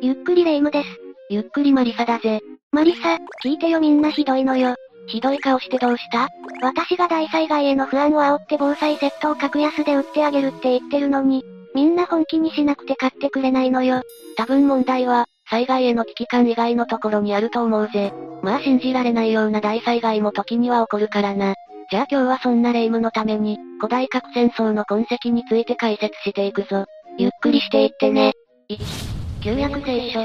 ゆっくりレ夢ムです。ゆっくりマリサだぜ。マリサ、聞いてよみんなひどいのよ。ひどい顔してどうした？私が大災害への不安を煽って防災セットを格安で売ってあげるって言ってるのに、みんな本気にしなくて買ってくれないのよ。多分問題は、災害への危機感以外のところにあると思うぜ。まあ信じられないような大災害も時には起こるからな。じゃあ今日はそんな霊夢のために、古代核戦争の痕跡について解説していくぞ。ゆっくりしていってね。1、旧約聖書。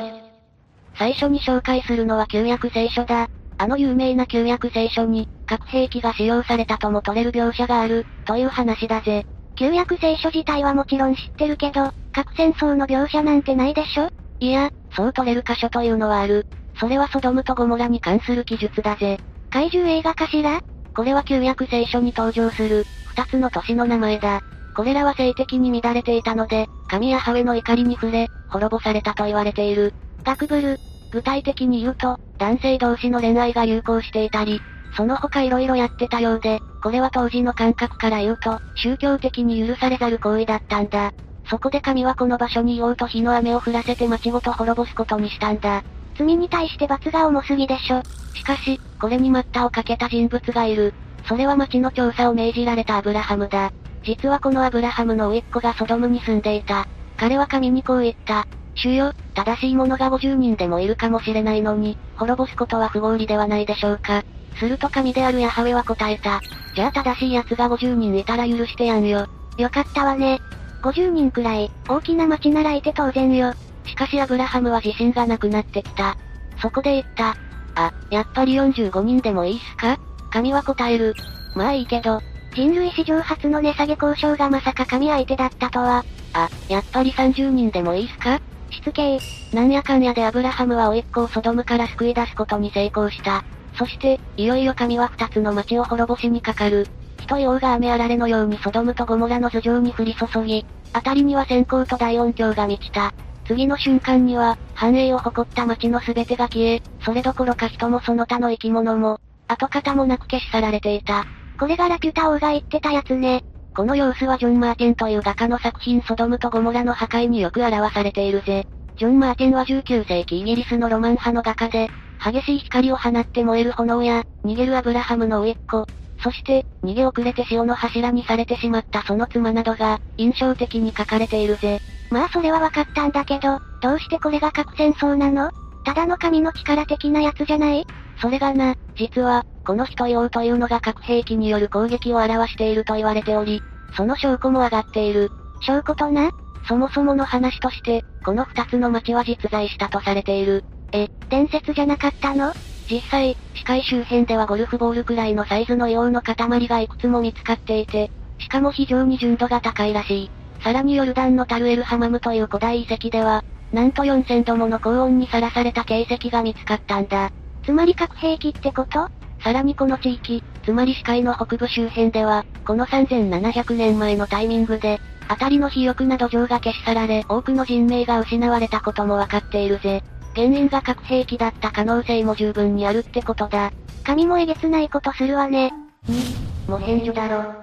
最初に紹介するのは旧約聖書だ。あの有名な旧約聖書に、核兵器が使用されたとも取れる描写がある、という話だぜ。旧約聖書自体はもちろん知ってるけど、核戦争の描写なんてないでしょ？いや、そう取れる箇所というのはある。それはソドムとゴモラに関する記述だぜ。怪獣映画かしら？これは旧約聖書に登場する、二つの都市の名前だ。これらは性的に乱れていたので、神やハウェの怒りに触れ、滅ぼされたと言われている。ガクブル。具体的に言うと、男性同士の恋愛が流行していたり、その他色々やってたようで、これは当時の感覚から言うと、宗教的に許されざる行為だったんだ。そこで神はこの場所にいようと火の雨を降らせて町ごと滅ぼすことにしたんだ。罪に対して罰が重すぎでしょ。しかし、これに待ったをかけた人物がいる。それは町の調査を命じられたアブラハムだ。実はこのアブラハムの甥っ子がソドムに住んでいた。彼は神にこう言った。主よ、正しい者が50人でもいるかもしれないのに、滅ぼすことは不合理ではないでしょうか。すると神であるヤハウェは答えた。じゃあ正しい奴が50人いたら許してやんよ。よかったわね。50人くらい、大きな町ならいて当然よ。しかしアブラハムは自信がなくなってきた。そこで言った。あ、やっぱり45人でもいいっすか？神は答える。まあいいけど。人類史上初の値下げ交渉がまさか神相手だったとは。あ、やっぱり30人でもいいっすか？しつけなんやかんやでアブラハムは甥っ子をソドムから救い出すことに成功した。そして、いよいよ神は二つの町を滅ぼしにかかる。人用が雨あられのようにソドムとゴモラの頭上に降り注ぎ、辺りには閃光と大音響が満ちた。次の瞬間には、繁栄を誇った町の全てが消え、それどころか人もその他の生き物も、跡形もなく消し去られていた。これがラピュタ王が言ってたやつね。この様子はジョン・マーティンという画家の作品ソドムとゴモラの破壊によく表されているぜ。ジョン・マーティンは19世紀イギリスのロマン派の画家で、激しい光を放って燃える炎や、逃げるアブラハムの甥っ子、そして、逃げ遅れて潮の柱にされてしまったその妻などが、印象的に書かれているぜ。まあそれは分かったんだけど、どうしてこれが核戦争なの？ただの神の力的なやつじゃない？それがな、実は、この人用というのが核兵器による攻撃を表していると言われており、その証拠も上がっている。証拠とな？そもそもの話として、この二つの町は実在したとされている。え、伝説じゃなかったの？実際、視界周辺ではゴルフボールくらいのサイズの硫黄の塊がいくつも見つかっていて、しかも非常に純度が高いらしい。さらにヨルダンのタルエルハマムという古代遺跡では、なんと4000度もの高温にさらされた形跡が見つかったんだ。つまり核兵器ってこと？さらにこの地域、つまり視界の北部周辺では、この3700年前のタイミングで、辺りの肥沃な土壌が消し去られ、多くの人命が失われたこともわかっているぜ。原因が核兵器だった可能性も十分にあるってことだ。神もえげつないことするわね。2、モヘンジョだろ。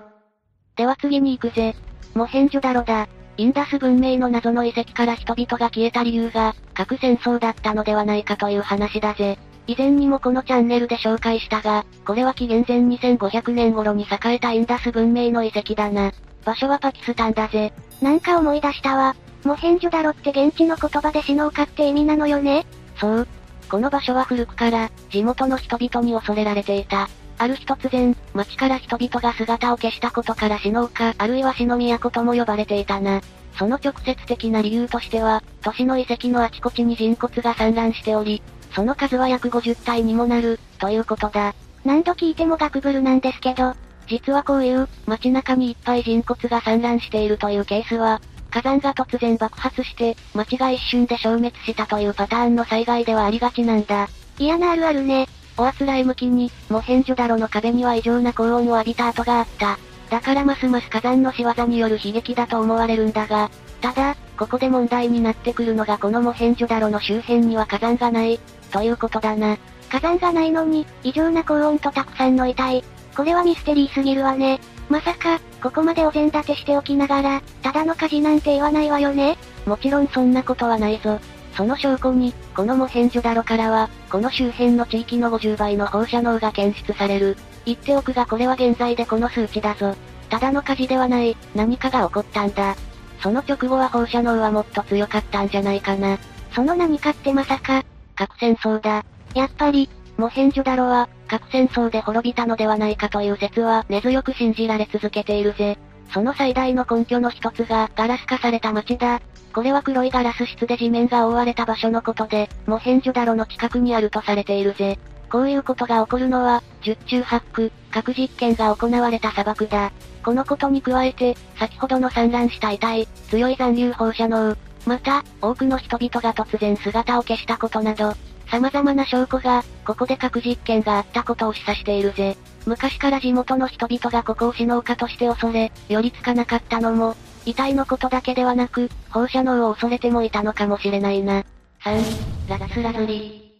では次に行くぜ。モヘンジョダロだ。インダス文明の謎の遺跡から人々が消えた理由が、核戦争だったのではないかという話だぜ。以前にもこのチャンネルで紹介したが、これは紀元前2500年頃に栄えたインダス文明の遺跡だな。場所はパキスタンだぜ。なんか思い出したわ。モヘンジョダロって現地の言葉で死のうかって意味なのよねそう。この場所は古くから、地元の人々に恐れられていた。ある日突然、町から人々が姿を消したことから死の丘、あるいは死の都とも呼ばれていたな。その直接的な理由としては、都市の遺跡のあちこちに人骨が散乱しており、その数は約50体にもなる、ということだ。何度聞いてもガクブルなんですけど、実はこういう、街中にいっぱい人骨が散乱しているというケースは、火山が突然爆発して、街が一瞬で消滅したというパターンの災害ではありがちなんだ。嫌なあるあるね。おあつらい向きに、モヘンジョダロの壁には異常な高温を浴びた跡があった。だからますます火山の仕業による悲劇だと思われるんだが、ただ、ここで問題になってくるのがこのモヘンジョダロの周辺には火山がない、ということだな。火山がないのに、異常な高温とたくさんの遺体。これはミステリーすぎるわね。まさか、ここまでお膳立てしておきながら、ただの火事なんて言わないわよねもちろんそんなことはないぞ。その証拠に、このモヘンジョダロからは、この周辺の地域の50倍の放射能が検出される。言っておくがこれは現在でこの数値だぞ。ただの火事ではない、何かが起こったんだ。その直後は放射能はもっと強かったんじゃないかな。その何かってまさか、核戦争だ。やっぱり、モヘンジョダロは、核戦争で滅びたのではないかという説は根強く信じられ続けているぜ。その最大の根拠の一つがガラス化された街だ。これは黒いガラス質で地面が覆われた場所のことで、モヘンジョダロの近くにあるとされているぜ。こういうことが起こるのは、十中八九、核実験が行われた砂漠だ。このことに加えて、先ほどの散乱した遺体、強い残留放射能、また、多くの人々が突然姿を消したことなど、様々な証拠が、ここで核実験があったことを示唆しているぜ。昔から地元の人々がここを死のうかとして恐れ、寄りつかなかったのも、遺体のことだけではなく、放射能を恐れてもいたのかもしれないな。3、ラキスラズリ。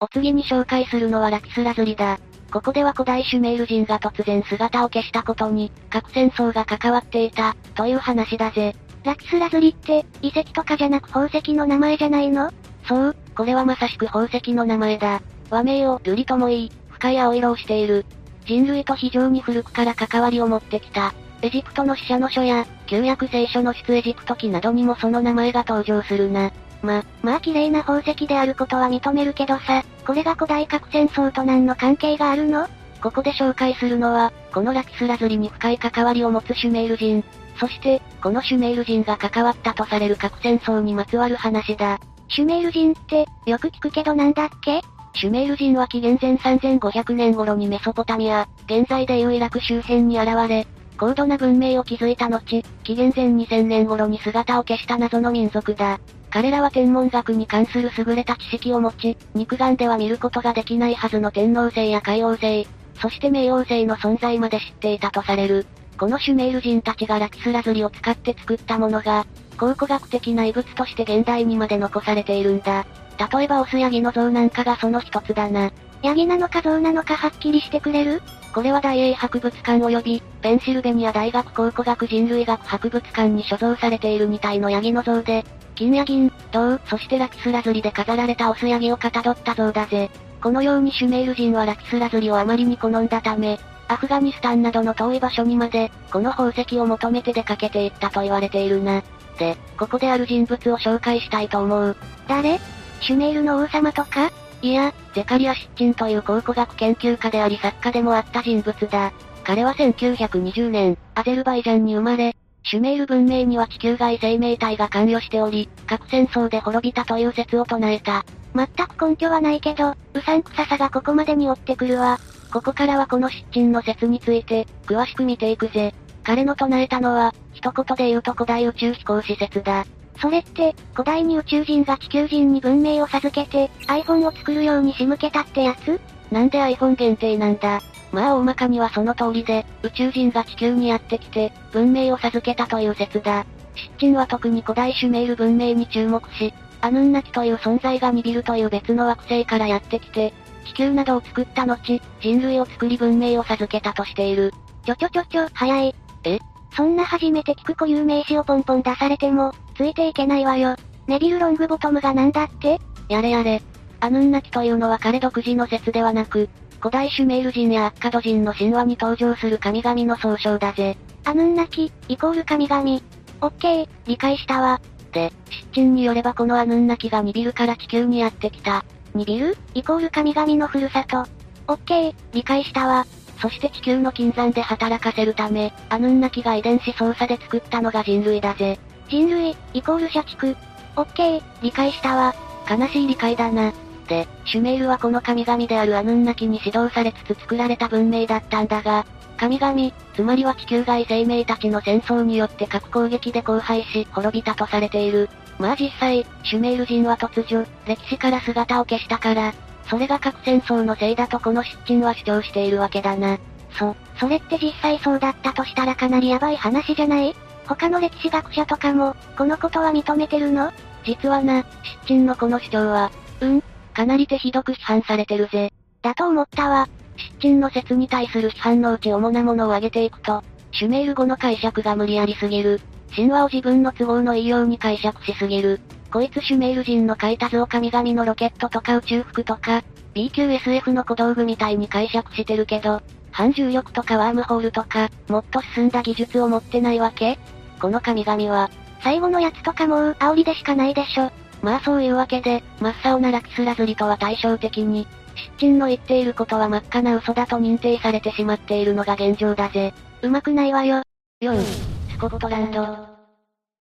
お次に紹介するのはラキスラズリだ。ここでは古代シュメール人が突然姿を消したことに、核戦争が関わっていた、という話だぜ。ラキスラズリって、遺跡とかじゃなく宝石の名前じゃないの？そう、これはまさしく宝石の名前だ。和名をルリとも言い、深い青色をしている。人類と非常に古くから関わりを持ってきた。エジプトの死者の書や、旧約聖書の出エジプト記などにもその名前が登場するな。ま、まあ綺麗な宝石であることは認めるけどさ、これが古代核戦争と何の関係があるの？ここで紹介するのは、このラキスラズリに深い関わりを持つシュメール人。そして、このシュメール人が関わったとされる核戦争にまつわる話だ。シュメール人って、よく聞くけどなんだっけ？シュメール人は紀元前3500年頃にメソポタミア、現在でいうイラク周辺に現れ、高度な文明を築いた後、紀元前2000年頃に姿を消した謎の民族だ。彼らは天文学に関する優れた知識を持ち、肉眼では見ることができないはずの天王星や海王星、そして冥王星の存在まで知っていたとされる。このシュメール人たちがラキスラズリを使って作ったものが、考古学的な遺物として現代にまで残されているんだ。例えばオスヤギの像なんかがその一つだな。ヤギなのか像なのかはっきりしてくれる？これは大英博物館及び、ペンシルベニア大学考古学人類学博物館に所蔵されている2体のヤギの像で、金や銀、銅、そしてラキスラズリで飾られたオスヤギをかたどった像だぜ。このようにシュメール人はラキスラズリをあまりに好んだため、アフガニスタンなどの遠い場所にまで、この宝石を求めて出かけていったと言われているな。で、ここである人物を紹介したいと思う。誰？シュメールの王様とか？いや、ゼカリア・シッチンという考古学研究家であり作家でもあった人物だ。彼は1920年、アゼルバイジャンに生まれ、シュメール文明には地球外生命体が関与しており、核戦争で滅びたという説を唱えた。全く根拠はないけど、うさんくささがここまでに追ってくるわ。ここからはこの失鎮の説について、詳しく見ていくぜ。彼の唱えたのは、一言で言うと古代宇宙飛行施設だ。それって、古代に宇宙人が地球人に文明を授けて、iPhone を作るように仕向けたってやつ？なんで iPhone 限定なんだ？まあ大まかにはその通りで、宇宙人が地球にやってきて、文明を授けたという説だ。シッチンは特に古代シュメール文明に注目し、アヌンナキという存在がニビルという別の惑星からやってきて、地球などを作った後、人類を作り文明を授けたとしている。ちょちょちょちょ、早い。え？そんな初めて聞く固有名詞をポンポン出されても、ついていけないわよ。ネビル・ロングボトムがなんだって？やれやれ。アヌンナキというのは彼独自の説ではなく、古代シュメール人やアッカド人の神話に登場する神々の総称だぜ。アヌンナキ、イコール神々。オッケー、理解したわ。で、シッチンによればこのアヌンナキがニビルから地球にやってきた。ニビルイコール神々のふるさと。オッケー、理解したわ。そして地球の金山で働かせるため、アヌンナキが遺伝子操作で作ったのが人類だぜ。人類、イコール社畜。オッケー、理解したわ。悲しい理解だな。で、シュメールはこの神々であるアヌンナキに指導されつつ作られた文明だったんだが、神々、つまりは地球外生命たちの戦争によって核攻撃で荒廃し、滅びたとされている。まあ実際、シュメール人は突如、歴史から姿を消したから、それが核戦争のせいだとこの失鎮は主張しているわけだな。そ、それって実際そうだったとしたらかなりヤバい話じゃない？他の歴史学者とかも、このことは認めてるの？実はな、失鎮のこの主張は、うん、かなり手ひどく批判されてるぜ。だと思ったわ。失鎮の説に対する批判のうち主なものを挙げていくと、シュメール語の解釈が無理やりすぎる。神話を自分の都合のいいように解釈しすぎる。こいつシュメール人の書いた図を神々のロケットとか宇宙服とか、B 級 SF の小道具みたいに解釈してるけど、反重力とかワームホールとか、もっと進んだ技術を持ってないわけ？この神々は、最後のやつとかもう、煽りでしかないでしょ。まあそういうわけで、真っ青なラキスラズリとは対照的に、失神の言っていることは真っ赤な嘘だと認定されてしまっているのが現状だぜ。うまくないわよ。4、スコットランド。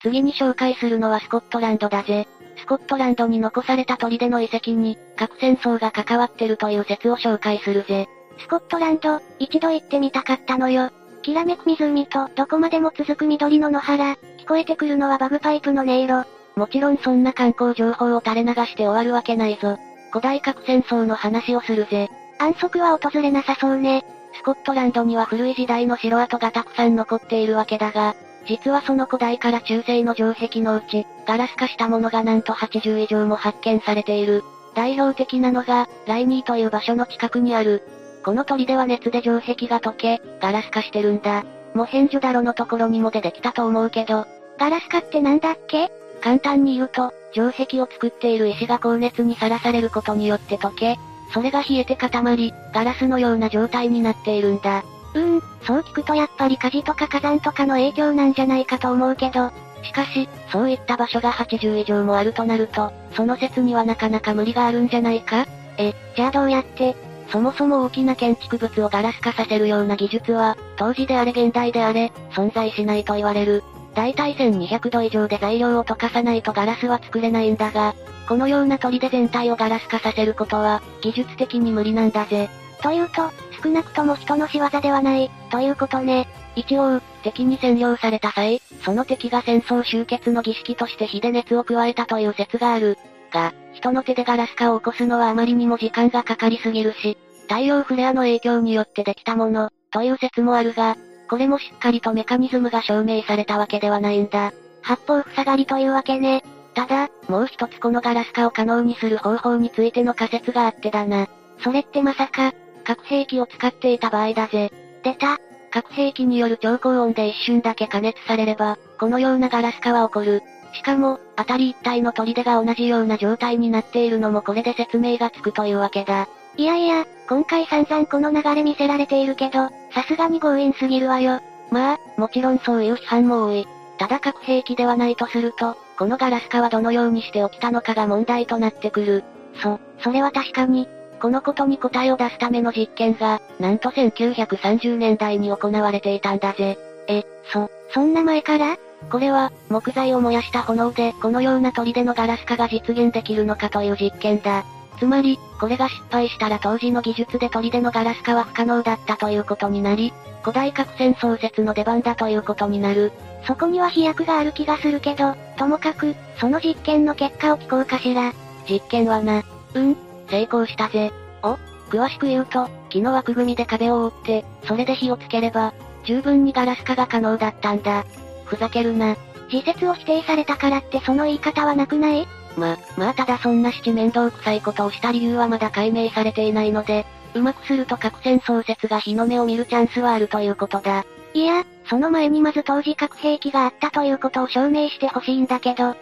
次に紹介するのはスコットランドだぜ。スコットランドに残された砦の遺跡に、核戦争が関わってるという説を紹介するぜ。スコットランド、一度行ってみたかったのよ。きらめく湖とどこまでも続く緑の野原、聞こえてくるのはバグパイプの音色。もちろんそんな観光情報を垂れ流して終わるわけないぞ。古代核戦争の話をするぜ。安息は訪れなさそうね。スコットランドには古い時代の城跡がたくさん残っているわけだが、実はその古代から中世の城壁のうち、ガラス化したものがなんと80以上も発見されている。代表的なのが、ライニーという場所の近くにある。この砦は熱で城壁が溶け、ガラス化してるんだ。モヘンジョダロのところにも出てきたと思うけど、ガラス化ってなんだっけ？簡単に言うと、城壁を作っている石が高熱にさらされることによって溶け、それが冷えて固まり、ガラスのような状態になっているんだ。うーん、そう聞くとやっぱり火事とか火山とかの影響なんじゃないかと思うけど、しかし、そういった場所が80以上もあるとなると、その説にはなかなか無理があるんじゃないか？え、じゃあどうやってそもそも大きな建築物をガラス化させるような技術は、当時であれ現代であれ、存在しないと言われる。だいたい1200度以上で材料を溶かさないとガラスは作れないんだが、このような砦全体をガラス化させることは、技術的に無理なんだぜ。というと、少なくとも人の仕業ではない、ということね。一応、敵に占領された際、その敵が戦争終結の儀式として火で熱を加えたという説がある。が、人の手でガラス化を起こすのはあまりにも時間がかかりすぎるし、太陽フレアの影響によってできたもの、という説もあるが、これもしっかりとメカニズムが証明されたわけではないんだ。八方塞がりというわけね。ただ、もう一つこのガラス化を可能にする方法についての仮説があってだな。それってまさか、核兵器を使っていた場合だぜ。出た。核兵器による超高温で一瞬だけ加熱されれば、このようなガラス化は起こる。しかも、当たり一体の砦が同じような状態になっているのもこれで説明がつくというわけだ。いやいや、今回散々この流れ見せられているけど、さすがに強引すぎるわよ。まあ、もちろんそういう批判も多い。ただ核兵器ではないとすると、このガラス化はどのようにして起きたのかが問題となってくる。そ、それは確かに。このことに答えを出すための実験が、なんと1930年代に行われていたんだぜ。え、そ、そんな前から？これは、木材を燃やした炎でこのような砦のガラス化が実現できるのかという実験だ。つまり、これが失敗したら当時の技術で砦のガラス化は不可能だったということになり、古代核戦争説の出番だということになる。そこには飛躍がある気がするけど、ともかく、その実験の結果を聞こうかしら。実験はな。うん、成功したぜ。お詳しく言うと、木の枠組みで壁を覆って、それで火をつければ、十分にガラス化が可能だったんだ。ふざけるな。自説を否定されたからってその言い方はなくない？ま、まあただそんな七面倒くさいことをした理由はまだ解明されていないので、うまくすると核戦争説が日の目を見るチャンスはあるということだ。いや、その前にまず当時核兵器があったということを証明してほしいんだけど。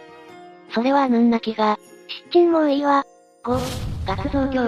それはぬんなきが。失神もういいわ。5、ガ増強。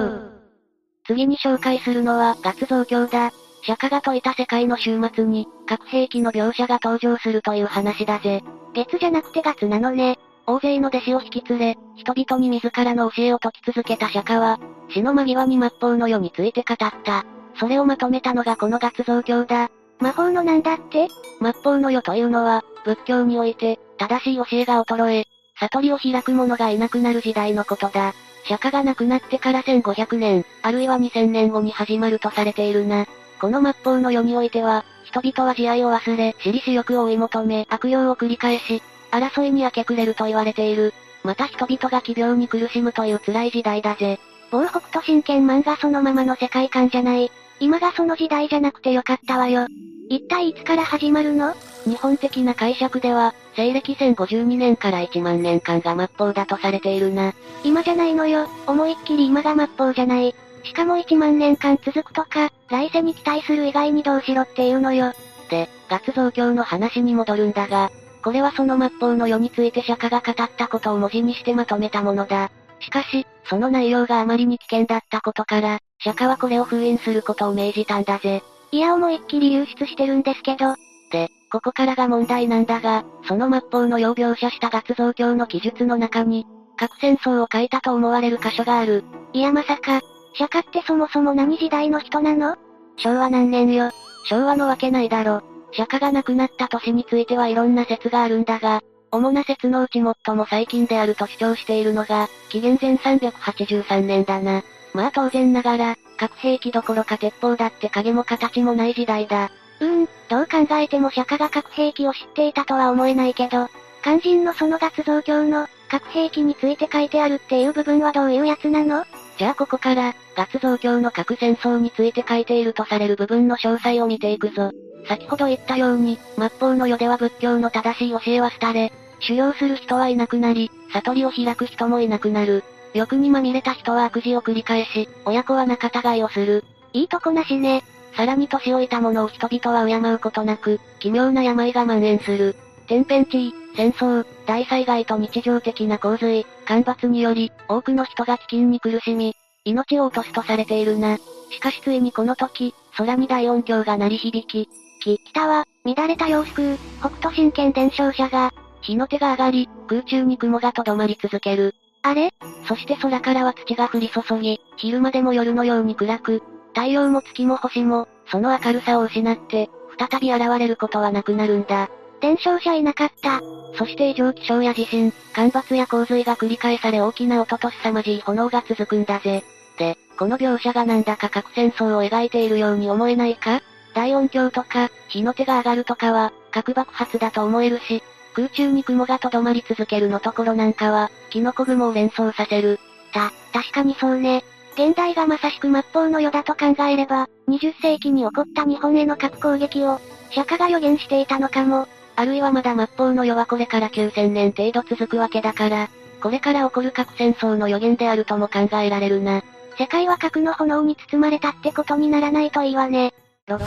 次に紹介するのは、ガ増強だ。釈迦が説いた世界の終末に、核兵器の描写が登場するという話だぜ。月じゃなくてガツなのね。大勢の弟子を引き連れ、人々に自らの教えを説き続けた釈迦は、死の間際に末法の世について語った。それをまとめたのがこの月増教だ。魔法のなんだって？末法の世というのは、仏教において、正しい教えが衰え、悟りを開く者がいなくなる時代のことだ。釈迦が亡くなってから1500年、あるいは2000年後に始まるとされているな。この末法の世においては、人々は慈愛を忘れ、私利私欲を追い求め、悪用を繰り返し、争いに明け暮れると言われている。また人々が奇病に苦しむという辛い時代だぜ。某北と真剣漫画そのままの世界観じゃない。今がその時代じゃなくてよかったわよ。一体いつから始まるの？日本的な解釈では、西暦1052年から1万年間が末法だとされているな。今じゃないのよ。思いっきり今が末法じゃない。しかも1万年間続くとか、来世に期待する以外にどうしろっていうのよ。で、月増強の話に戻るんだが、これはその末法の世について釈迦が語ったことを文字にしてまとめたものだ。しかし、その内容があまりに危険だったことから、釈迦はこれを封印することを命じたんだぜ。いや思いっきり流出してるんですけど。で、ここからが問題なんだが、その末法の世を描写した月増教の記述の中に、核戦争を書いたと思われる箇所がある。いやまさか、釈迦ってそもそも何時代の人なの？昭和何年よ。昭和のわけないだろ。釈迦が亡くなった年についてはいろんな説があるんだが、主な説のうち最も最近であると主張しているのが、紀元前383年だな。まあ当然ながら、核兵器どころか鉄砲だって影も形もない時代だ。うーん、どう考えても釈迦が核兵器を知っていたとは思えないけど、肝心のその月増教の、核兵器について書いてあるっていう部分はどういうやつなの？じゃあここから、月増教の核戦争について書いているとされる部分の詳細を見ていくぞ。先ほど言ったように、末法の世では仏教の正しい教えは廃れ、修行する人はいなくなり、悟りを開く人もいなくなる。欲にまみれた人は悪事を繰り返し、親子は仲違いをする。いいとこなしね。さらに年老いた者を人々は敬うことなく、奇妙な病が蔓延する。天変地異、戦争、大災害と日常的な洪水、干ばつにより、多くの人が飢饉に苦しみ、命を落とすとされているな。しかしついにこの時、空に大音響が鳴り響き、き、北は、乱れた様子空、北斗神拳伝承者が、火の手が上がり、空中に雲がとどまり続ける。あれ？そして空からは土が降り注ぎ、昼間でも夜のように暗く、太陽も月も星も、その明るさを失って、再び現れることはなくなるんだ。伝承者いなかった。そして異常気象や地震、干ばつや洪水が繰り返され大きな音と凄まじい炎が続くんだぜ。で、この描写がなんだか核戦争を描いているように思えないか？大音響とか、火の手が上がるとかは、核爆発だと思えるし、空中に雲がとどまり続けるのところなんかは、キノコ雲を連想させる。た、確かにそうね。現代がまさしく末法の世だと考えれば、20世紀に起こった日本への核攻撃を、釈迦が予言していたのかも。あるいはまだ末法の世はこれから9000年程度続くわけだから、これから起こる核戦争の予言であるとも考えられるな。世界は核の炎に包まれたってことにならないといいわね。6、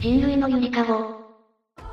人類のゆりかご。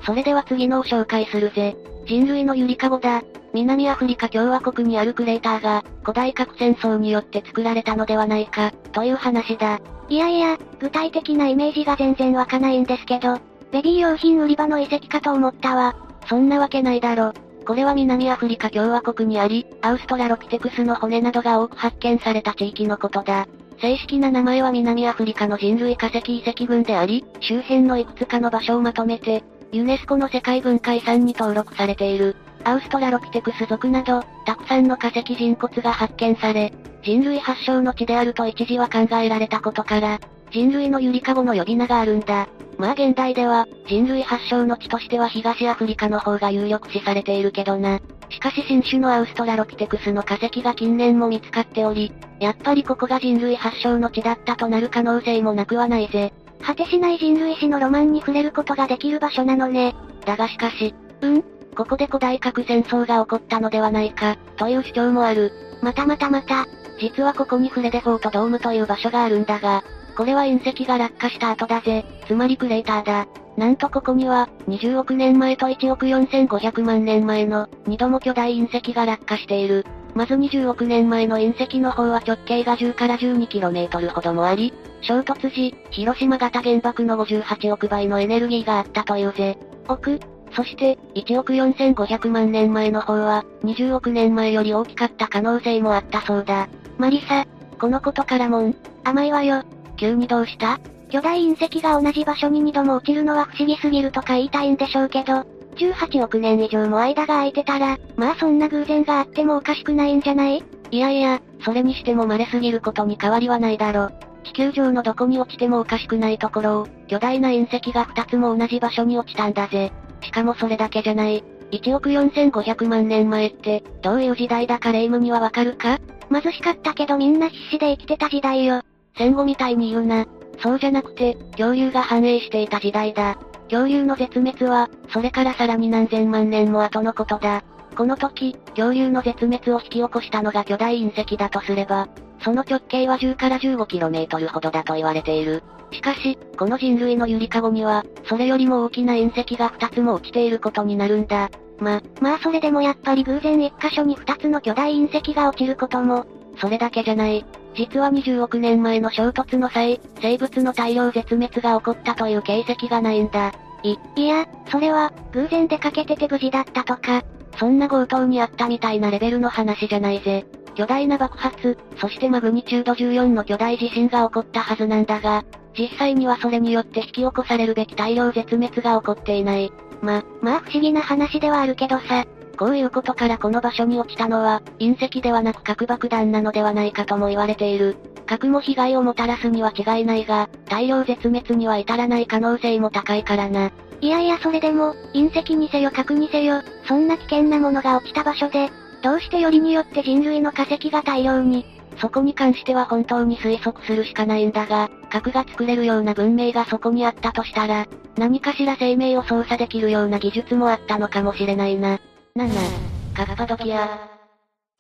それでは次のを紹介するぜ。人類のゆりかごだ。南アフリカ共和国にあるクレーターが、古代核戦争によって作られたのではないか、という話だ。いやいや、具体的なイメージが全然湧かないんですけど、ベビー用品売り場の遺跡かと思ったわ。そんなわけないだろ。これは南アフリカ共和国にあり、アウストラロピテクスの骨などが多く発見された地域のことだ。正式な名前は南アフリカの人類化石遺跡群であり、周辺のいくつかの場所をまとめて、ユネスコの世界文化遺産に登録されている。アウストラロピテクス族など、たくさんの化石人骨が発見され、人類発祥の地であると一時は考えられたことから、人類のゆりかごの呼び名があるんだ。まあ現代では、人類発祥の地としては東アフリカの方が有力視されているけどな。しかし新種のアウストラロピテクスの化石が近年も見つかっており、やっぱりここが人類発祥の地だったとなる可能性もなくはないぜ。果てしない人類史のロマンに触れることができる場所なのね。だがしかし、うん？ここで古代核戦争が起こったのではないか、という主張もある。またまたまた。実はここにフレデフォートドームという場所があるんだが、これは隕石が落下した後だぜ。つまりクレーターだ。なんとここには、20億年前と1億4500万年前の、2度も巨大隕石が落下している。まず20億年前の隕石の方は直径が10から 12km ほどもあり、衝突時、広島型原爆の58億倍のエネルギーがあったというぜ。億そして、1億4500万年前の方は、20億年前より大きかった可能性もあったそうだ。マリサ、このことからもん、甘いわよ。急にどうした？巨大隕石が同じ場所に2度も落ちるのは不思議すぎるとか言いたいんでしょうけど、18億年以上も間が空いてたら、まあそんな偶然があってもおかしくないんじゃない？いやいや、それにしても稀すぎることに変わりはないだろ。地球上のどこに落ちてもおかしくないところを、巨大な隕石が2つも同じ場所に落ちたんだぜ。しかもそれだけじゃない。1億4500万年前って、どういう時代だかレイムにはわかるか？貧しかったけどみんな必死で生きてた時代よ。戦後みたいに言うな。そうじゃなくて、恐竜が繁栄していた時代だ。恐竜の絶滅は、それからさらに何千万年も後のことだ。この時、恐竜の絶滅を引き起こしたのが巨大隕石だとすれば、その直径は10から 15km ほどだと言われている。しかし、この人類のゆりかごには、それよりも大きな隕石が2つも落ちていることになるんだ。ま、まあそれでもやっぱり偶然一箇所に2つの巨大隕石が落ちることも、それだけじゃない。実は20億年前の衝突の際、生物の大量絶滅が起こったという形跡がないんだ。い、いや、それは、偶然出かけてて無事だったとか。そんな強盗にあったみたいなレベルの話じゃないぜ。巨大な爆発、そしてマグニチュード14の巨大地震が起こったはずなんだが、実際にはそれによって引き起こされるべき大量絶滅が起こっていない。ま、まあ不思議な話ではあるけどさ。こういうことからこの場所に落ちたのは、隕石ではなく核爆弾なのではないかとも言われている。核も被害をもたらすには違いないが、大量絶滅には至らない可能性も高いからな。いやいやそれでも、隕石にせよ核にせよ、そんな危険なものが落ちた場所で、どうしてよりによって人類の化石が大量に、そこに関しては本当に推測するしかないんだが、核が作れるような文明がそこにあったとしたら、何かしら生命を操作できるような技術もあったのかもしれないな。7、カッパドキア。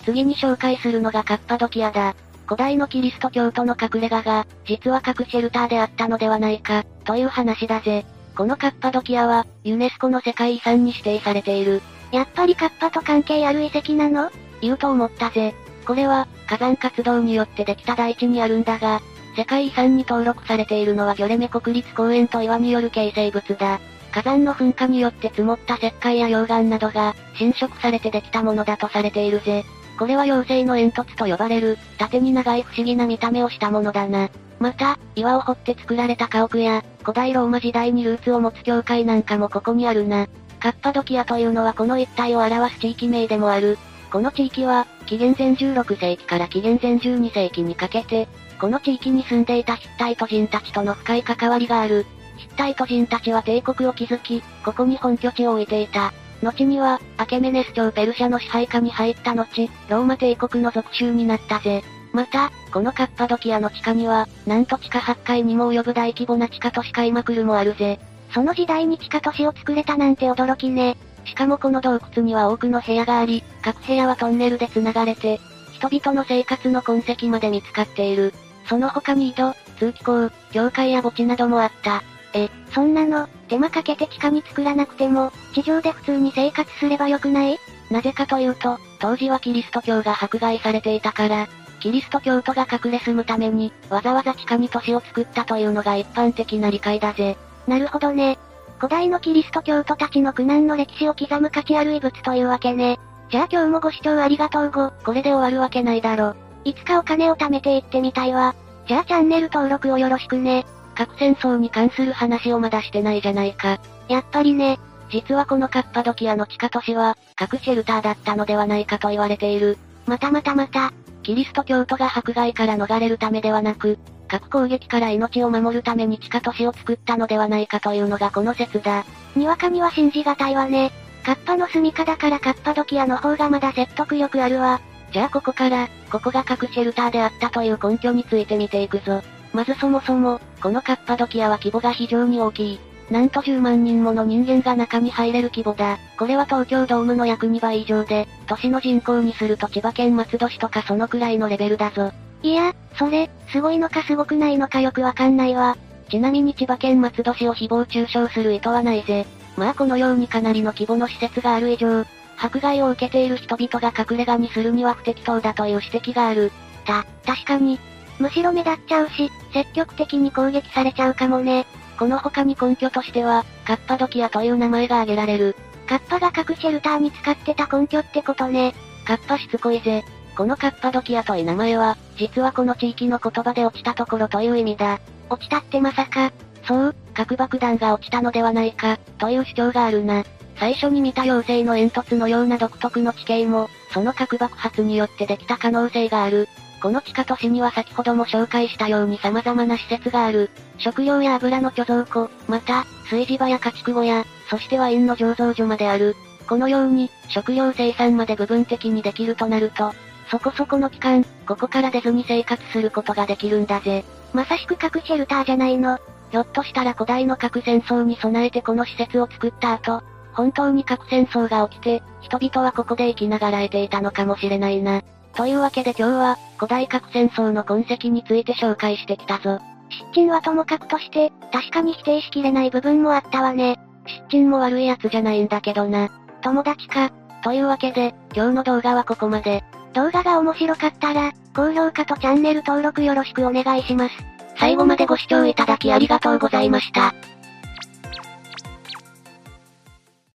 次に紹介するのがカッパドキアだ。古代のキリスト教徒の隠れ家が、実は核シェルターであったのではないか、という話だぜ。このカッパドキアは、ユネスコの世界遺産に指定されている。やっぱりカッパと関係ある遺跡なの？言うと思ったぜ。これは、火山活動によってできた大地にあるんだが、世界遺産に登録されているのはギョレメ国立公園と岩による形成物だ。火山の噴火によって積もった石灰や溶岩などが、侵食されてできたものだとされているぜ。これは妖精の煙突と呼ばれる、縦に長い不思議な見た目をしたものだな。また、岩を掘って作られた家屋や、古代ローマ時代にルーツを持つ教会なんかもここにあるな。カッパドキアというのはこの一帯を表す地域名でもある。この地域は、紀元前16世紀から紀元前12世紀にかけて、この地域に住んでいたヒッタイト人たちとの深い関わりがある。ヒッタイト人たちは帝国を築き、ここに本拠地を置いていた。後には、アケメネス朝ペルシャの支配下に入った後、ローマ帝国の属州になったぜ。また、このカッパドキアの地下には、なんと地下8階にも及ぶ大規模な地下都市開幕るもあるぜ。その時代に地下都市を作れたなんて驚きね。しかもこの洞窟には多くの部屋があり、各部屋はトンネルで繋がれて、人々の生活の痕跡まで見つかっている。その他に井戸、通気口、教会や墓地などもあった。え、そんなの、手間かけて地下に作らなくても、地上で普通に生活すればよくない？なぜかというと、当時はキリスト教が迫害されていたから、キリスト教徒が隠れ住むために、わざわざ地下に都市を作ったというのが一般的な理解だぜ。なるほどね。古代のキリスト教徒たちの苦難の歴史を刻む価値ある遺物というわけね。じゃあ今日もご視聴ありがとうご。これで終わるわけないだろ。いつかお金を貯めていってみたいわ。じゃあチャンネル登録をよろしくね。核戦争に関する話をまだしてないじゃないか。やっぱりね。実はこのカッパドキアの地下都市は、核シェルターだったのではないかと言われている。またまたまた。キリスト教徒が迫害から逃れるためではなく、核攻撃から命を守るために地下都市を作ったのではないかというのがこの説だ。にわかには信じがたいわね。カッパの住処だからカッパドキアの方がまだ説得力あるわ。じゃあここから、ここが核シェルターであったという根拠について見ていくぞ。まずそもそも、このカッパドキアは規模が非常に大きい。なんと10万人もの人間が中に入れる規模だ。これは東京ドームの約2倍以上で、都市の人口にすると千葉県松戸市とかそのくらいのレベルだぞ。いや、それ、すごいのかすごくないのかよくわかんないわ。ちなみに千葉県松戸市を誹謗中傷する意図はないぜ。まあこのようにかなりの規模の施設がある以上、迫害を受けている人々が隠れ家にするには不適当だという指摘がある。た、確かに。むしろ目立っちゃうし、積極的に攻撃されちゃうかもね。この他に根拠としては、カッパドキアという名前が挙げられる。カッパが核シェルターに使ってた根拠ってことね。カッパしつこいぜ。このカッパドキアという名前は、実はこの地域の言葉で落ちたところという意味だ。落ちたってまさか。そう、核爆弾が落ちたのではないか、という主張があるな。最初に見た妖精の煙突のような独特の地形も、その核爆発によってできた可能性がある。この地下都市には先ほども紹介したように様々な施設がある。食料や油の貯蔵庫、また、炊事場や家畜小屋、そしてワインの醸造所まである。このように、食料生産まで部分的にできるとなると、そこそこの期間、ここから出ずに生活することができるんだぜ。まさしく核シェルターじゃないの。ひょっとしたら古代の核戦争に備えてこの施設を作った後、本当に核戦争が起きて、人々はここで生きながらえていたのかもしれないな。というわけで今日は、古代核戦争の痕跡について紹介してきたぞ。失鎮はともかくとして、確かに否定しきれない部分もあったわね。失鎮も悪い奴じゃないんだけどな。友達か。というわけで、今日の動画はここまで。動画が面白かったら、高評価とチャンネル登録よろしくお願いします。最後までご視聴いただきありがとうございました。